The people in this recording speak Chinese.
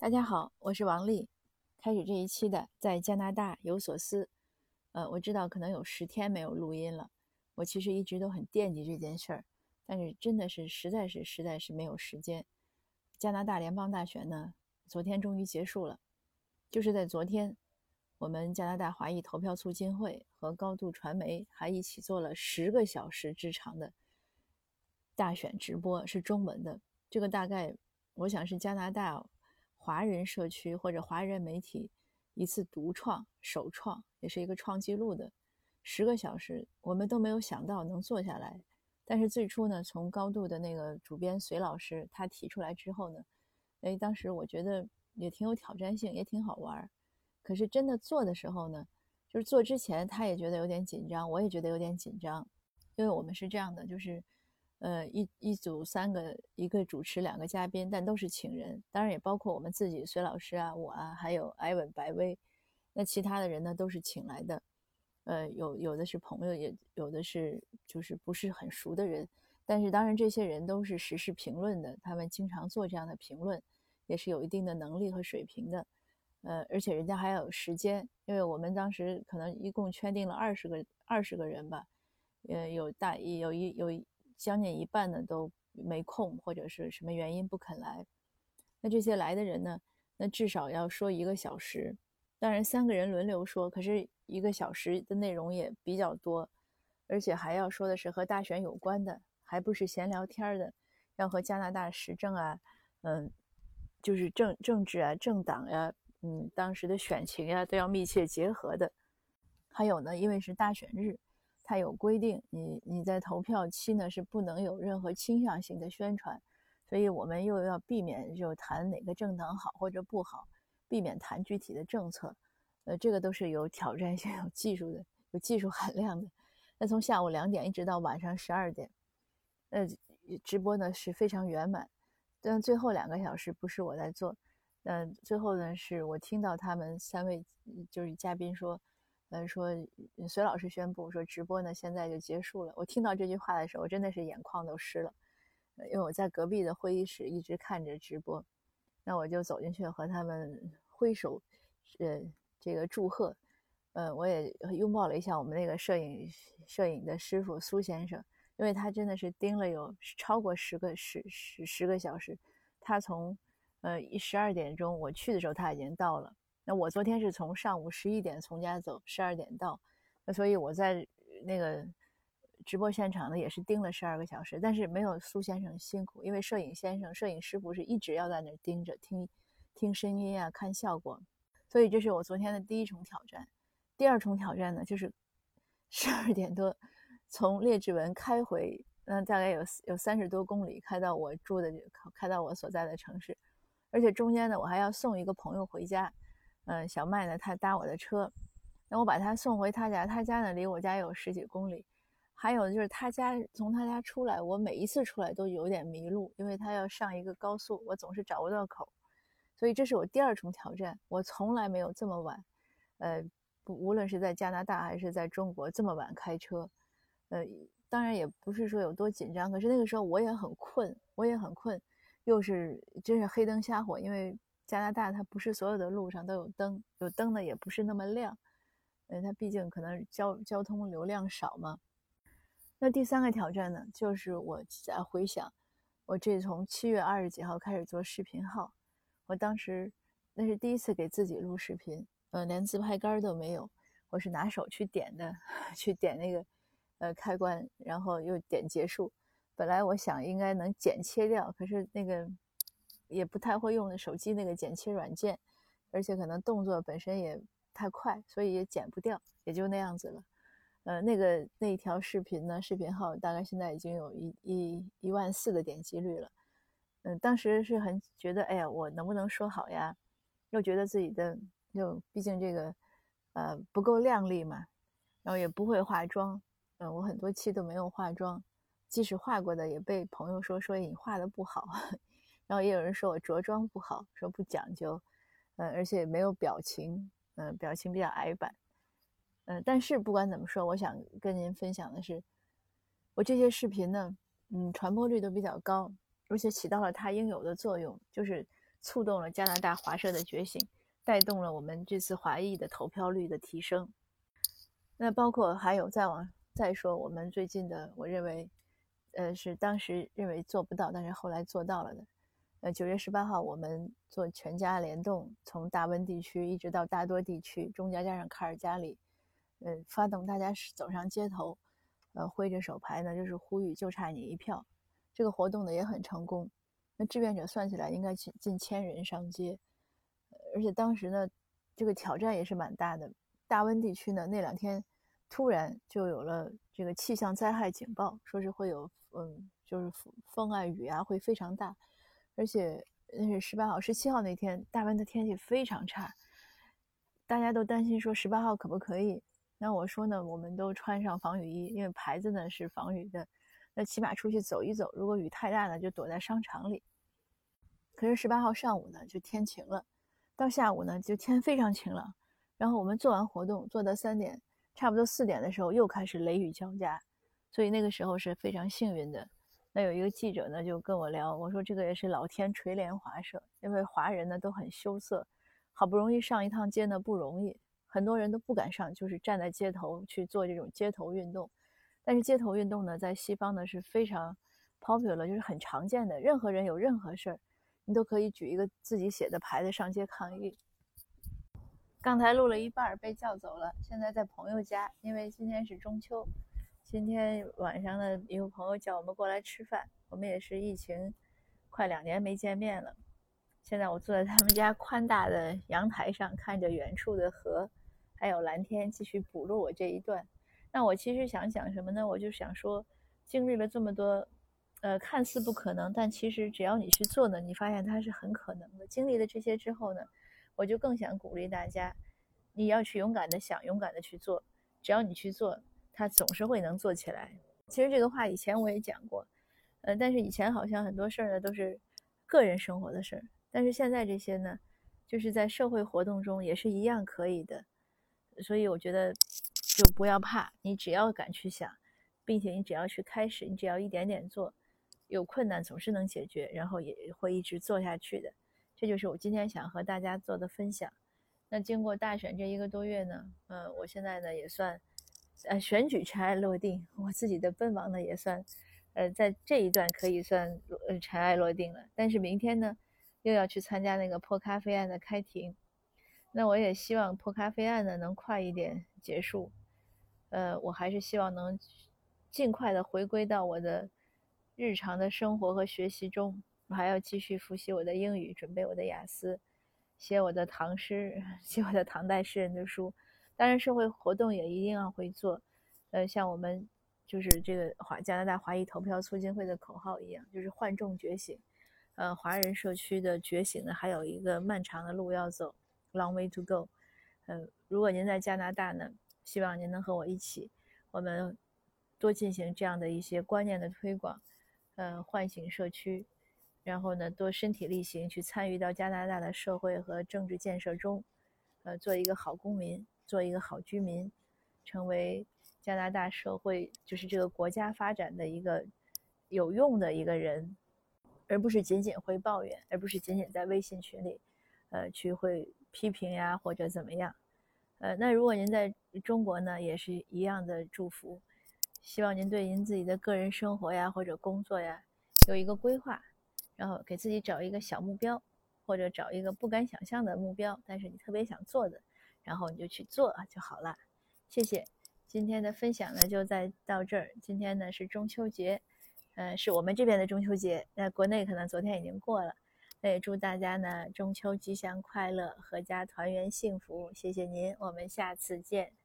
大家好，我是王丽。开始这一期的在加拿大有所思。呃，我知道可能有十天没有录音了。我其实一直都很惦记这件事儿，但是真的是实在是实在是没有时间。加拿大联邦大选呢，昨天终于结束了。就是在昨天，我们加拿大华裔投票促进会和高度传媒还一起做了十个小时之长的大选直播，是中文的。这个大概我想是加拿大。华人社区或者华人媒体一次独创、首创，也是一个创纪录的十个小时，我们都没有想到能做下来。但是最初呢，从高度的那个主编隋老师他提出来之后呢，哎，当时我觉得也挺有挑战性，也挺好玩儿。可是真的做的时候呢，就是做之前他也觉得有点紧张，我也觉得有点紧张，因为我们是这样的，就是。呃，一一组三个，一个主持，两个嘉宾，但都是请人，当然也包括我们自己，隋老师啊，我啊，还有艾文、白薇，那其他的人呢都是请来的，呃，有有的是朋友，也有的是就是不是很熟的人，但是当然这些人都是时事评论的，他们经常做这样的评论，也是有一定的能力和水平的，呃，而且人家还有时间，因为我们当时可能一共圈定了二十个二十个人吧，呃，有大一有一有一。将近一半呢都没空，或者是什么原因不肯来。那这些来的人呢，那至少要说一个小时。当然三个人轮流说，可是一个小时的内容也比较多，而且还要说的是和大选有关的，还不是闲聊天的，要和加拿大时政啊，嗯，就是政政治啊、政党呀，嗯，当时的选情呀都要密切结合的。还有呢，因为是大选日。它有规定，你你在投票期呢是不能有任何倾向性的宣传，所以我们又要避免就谈哪个政党好或者不好，避免谈具体的政策，呃，这个都是有挑战性、有技术的、有技术含量的。那从下午两点一直到晚上十二点，呃，直播呢是非常圆满，但最后两个小时不是我在做，嗯，最后呢是我听到他们三位就是嘉宾说。嗯，说隋老师宣布说直播呢，现在就结束了。我听到这句话的时候，我真的是眼眶都湿了，因为我在隔壁的会议室一直看着直播，那我就走进去和他们挥手，呃，这个祝贺。呃，我也拥抱了一下我们那个摄影摄影的师傅苏先生，因为他真的是盯了有超过十个十十十个小时，他从呃一十二点钟我去的时候他已经到了。那我昨天是从上午十一点从家走，十二点到，那所以我在那个直播现场呢也是盯了十二个小时，但是没有苏先生辛苦，因为摄影先生、摄影师傅是一直要在那儿盯着听听声音啊、看效果，所以这是我昨天的第一重挑战。第二重挑战呢，就是 十二点多从列治文开回，嗯，大概有有三十多公里，开到我住的开到我所在的城市，而且中间呢我还要送一个朋友回家。嗯，小麦呢，他搭我的车，那我把他送回他家，他家呢离我家有十几公里。还有就是他家从他家出来，我每一次出来都有点迷路，因为他要上一个高速，我总是找不到口。所以这是我第二重挑战，我从来没有这么晚，呃，无论是在加拿大还是在中国这么晚开车。呃，当然也不是说有多紧张，可是那个时候我也很困，我也很困，又是真是黑灯瞎火，因为。加拿大它不是所有的路上都有灯，有灯的也不是那么亮，呃，它毕竟可能交交通流量少嘛。那第三个挑战呢，就是我在回想，我这从七月二十几号开始做视频号，我当时那是第一次给自己录视频，呃，连自拍杆都没有，我是拿手去点的，去点那个呃开关，然后又点结束。本来我想应该能剪切掉，可是那个。也不太会用手机那个剪切软件，而且可能动作本身也太快，所以也剪不掉，也就那样子了。呃，那个那一条视频呢，视频号大概现在已经有一一一万四的点击率了。嗯，当时是很觉得，哎呀，我能不能说好呀？又觉得自己的就毕竟这个呃不够靓丽嘛，然后也不会化妆，嗯，我很多期都没有化妆，即使化过的也被朋友说说你画的不好。然后也有人说我着装不好，说不讲究，嗯，而且没有表情，嗯，表情比较矮板，嗯，但是不管怎么说，我想跟您分享的是，我这些视频呢，嗯，传播率都比较高，而且起到了它应有的作用，就是触动了加拿大华社的觉醒，带动了我们这次华裔的投票率的提升。那包括还有再往再说，我们最近的，我认为，呃，是当时认为做不到，但是后来做到了的。呃，九月十八号，我们做全家联动，从大温地区一直到大多地区，中间加上卡尔加里，呃，发动大家走上街头，呃，挥着手牌呢，就是呼吁就差你一票。这个活动呢也很成功。那志愿者算起来应该近近千人上街，而且当时呢，这个挑战也是蛮大的。大温地区呢那两天突然就有了这个气象灾害警报，说是会有嗯，就是风啊雨啊会非常大，而且那是十八号、十七号那天，大温的天气非常差，大家都担心说十八号可不可以？那我说呢，我们都穿上防雨衣，因为牌子呢是防雨的。那起码出去走一走，如果雨太大呢，就躲在商场里。可是十八号上午呢，就天晴了，到下午呢，就天非常晴朗。然后我们做完活动，做到三点，差不多四点的时候，又开始雷雨交加，所以那个时候是非常幸运的。那有一个记者呢，就跟我聊，我说这个也是老天垂怜华社，因为华人呢都很羞涩，好不容易上一趟街呢不容易，很多人都不敢上，就是站在街头去做这种街头运动。但是街头运动呢，在西方呢是非常 popular，就是很常见的。任何人有任何事儿，你都可以举一个自己写的牌子上街抗议。刚才录了一半被叫走了，现在在朋友家，因为今天是中秋。今天晚上呢，一个朋友叫我们过来吃饭，我们也是疫情快两年没见面了。现在我坐在他们家宽大的阳台上，看着远处的河，还有蓝天，继续补录我这一段。那我其实想讲什么呢？我就想说，经历了这么多，呃，看似不可能，但其实只要你去做呢，你发现它是很可能的。经历了这些之后呢，我就更想鼓励大家，你要去勇敢的想，勇敢的去做。只要你去做，他总是会能做起来。其实这个话以前我也讲过，呃，但是以前好像很多事儿呢都是个人生活的事儿，但是现在这些呢，就是在社会活动中也是一样可以的。所以我觉得。就不要怕，你只要敢去想，并且你只要去开始，你只要一点点做，有困难总是能解决，然后也会一直做下去的。这就是我今天想和大家做的分享。那经过大选这一个多月呢，呃，我现在呢也算，呃，选举尘埃落定，我自己的奔忙呢也算，呃，在这一段可以算呃尘埃落定了。但是明天呢，又要去参加那个破咖啡案的开庭，那我也希望破咖啡案呢能快一点结束。呃，我还是希望能尽快的回归到我的日常的生活和学习中。我还要继续复习我的英语，准备我的雅思，写我的唐诗，写我的唐代诗人的书。当然，社会活动也一定要会做。呃，像我们就是这个华加拿大华裔投票促进会的口号一样，就是换众觉醒。呃，华人社区的觉醒呢，还有一个漫长的路要走，long way to go。呃，如果您在加拿大呢？希望您能和我一起，我们多进行这样的一些观念的推广，呃，唤醒社区，然后呢，多身体力行去参与到加拿大的社会和政治建设中，呃，做一个好公民，做一个好居民，成为加拿大社会就是这个国家发展的一个有用的一个人，而不是仅仅会抱怨，而不是仅仅在微信群里，呃，去会批评呀或者怎么样。呃，那如果您在中国呢，也是一样的祝福，希望您对您自己的个人生活呀或者工作呀有一个规划，然后给自己找一个小目标，或者找一个不敢想象的目标，但是你特别想做的，然后你就去做就好了。谢谢，今天的分享呢就在到这儿。今天呢是中秋节，呃，是我们这边的中秋节，那国内可能昨天已经过了。那也祝大家呢中秋吉祥快乐，阖家团圆幸福。谢谢您，我们下次见。